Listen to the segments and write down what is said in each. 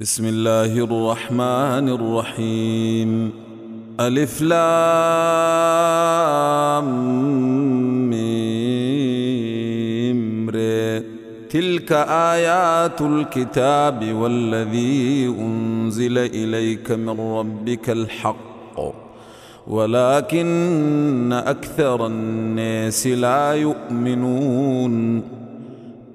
بسم الله الرحمن الرحيم. ألف لام ميم ر تلك آيات الكتاب والذي أنزل إليك من ربك الحق. ولكن أكثر الناس لا يؤمنون.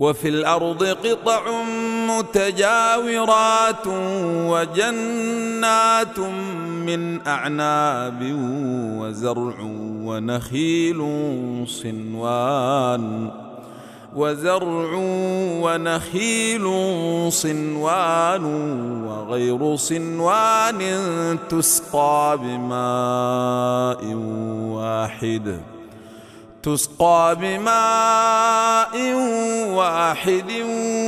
وفي الأرض قطع متجاورات وجنات من أعناب وزرع ونخيل صنوان وزرع ونخيل صنوان وغير صنوان تسقى بماء واحد. تسقى بماء واحد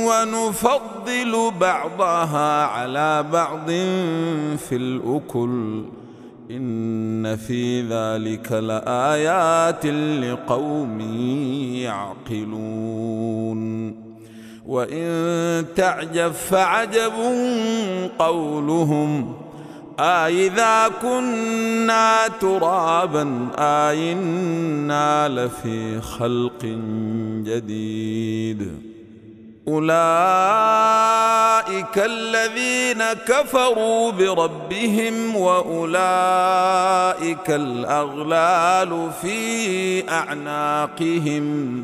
ونفضل بعضها على بعض في الأكل. إن في ذلك لآيات لقوم يعقلون. وإن تعجب فعجب قولهم أإذا كنا ترابا أإنا لفي خلق جديد. أولئك الذين كفروا بربهم وأولئك الأغلال في أعناقهم.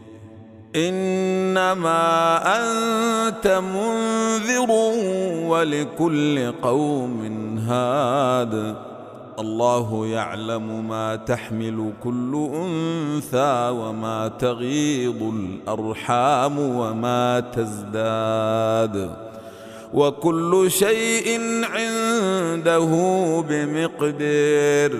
إنما أنت منذر ولكل قوم هاد. الله يعلم ما تحمل كل أنثى وما تغيض الأرحام وما تزداد. وكل شيء عنده بمقدار.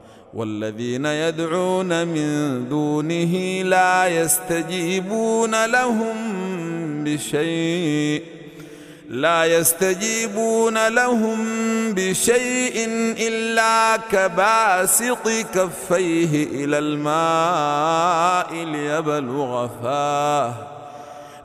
والذين يدعون من دونه لا يستجيبون لهم بشيء لا يستجيبون لهم بشيء إلا كباسط كفيه إلى الماء ليبلغ فاه.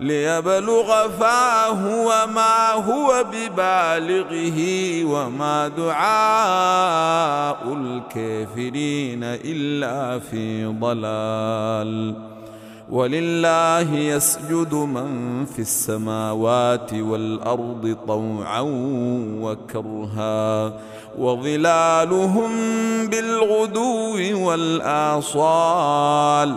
ليبلغ فاه وما هو ببالغه وما دعاء الكافرين إلا في ضلال. ولله يسجد من في السماوات والأرض طوعا وكرها. وظلالهم بالغدو والآصال.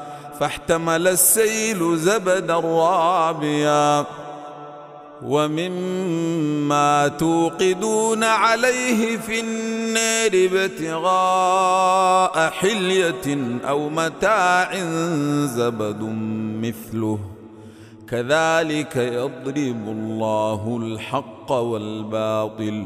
فاحتمل السيل زبدا رابيا ومما توقدون عليه في النار ابتغاء حلية أو متاع زبد مثله. كذلك يضرب الله الحق والباطل.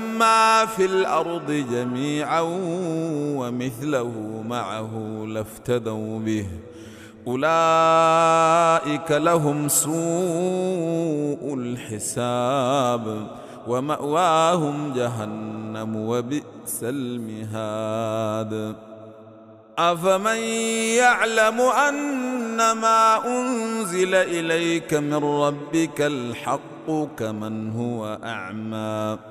ما في الأرض جميعا ومثله معه لافتدوا به. أولئك لهم سوء الحساب ومأواهم جهنم وبئس المهاد. أفمن يعلم أن ما أنزل إليك من ربك الحق كمن هو أعمى؟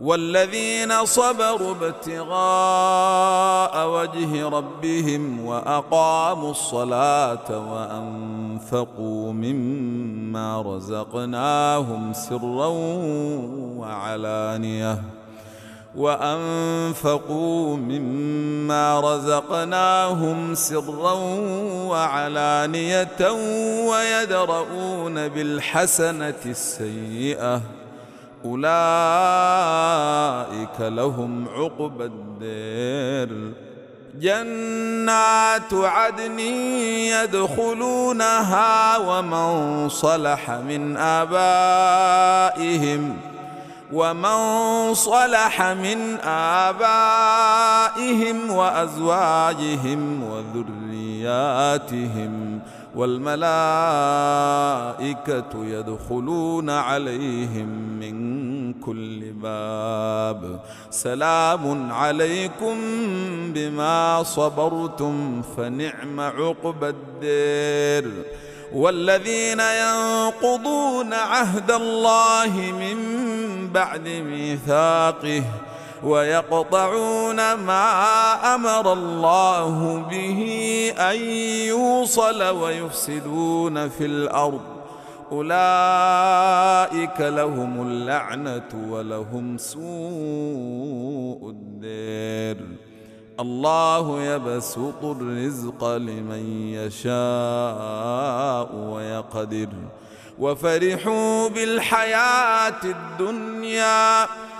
والذين صبروا ابتغاء وجه ربهم وأقاموا الصلاة وأنفقوا مما رزقناهم سرا وعلانية وأنفقوا مما رزقناهم سرا وعلانية ويدرؤون بالحسنة السيئة أولئك لهم عقبى الدير. جنات عدن يدخلونها ومن صلح من آبائهم ومن صلح من آبائهم وأزواجهم وذرياتهم. والملائكة يدخلون عليهم من كل باب. سلام عليكم بما صبرتم فنعم عقبى الدير. والذين ينقضون عهد الله من بعد ميثاقه ويقطعون ما أمر الله به أن يوصل ويفسدون في الأرض. أولئك لهم اللعنة ولهم سوء الدير. الله يبسط الرزق لمن يشاء ويقدر. وفرحوا بالحياة الدنيا.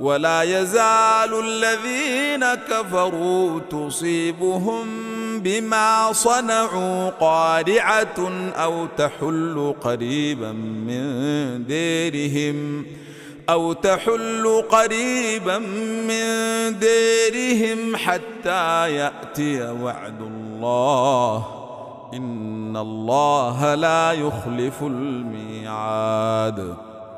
ولا يزال الذين كفروا تصيبهم بما صنعوا قارعة أو تحل قريبا من ديرهم أو تحل قريبا من ديرهم حتى يأتي وعد الله. إن الله لا يخلف الميعاد.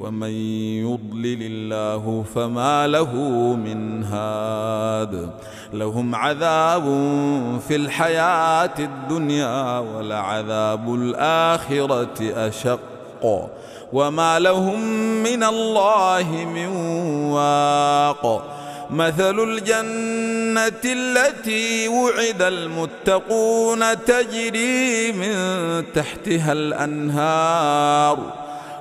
ومن يضلل الله فما له من هاد. لهم عذاب في الحياة الدنيا ولعذاب الآخرة أشق. وما لهم من الله من واق. مثل الجنة التي وعد المتقون تجري من تحتها الأنهار.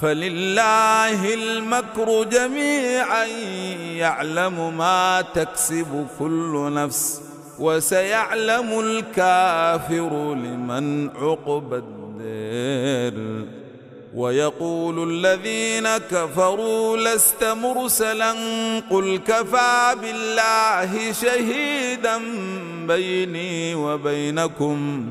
فلله المكر جميعا يعلم ما تكسب كل نفس وسيعلم الكافر لمن عقب الدير. ويقول الذين كفروا لست مرسلا قل كفى بالله شهيدا بيني وبينكم.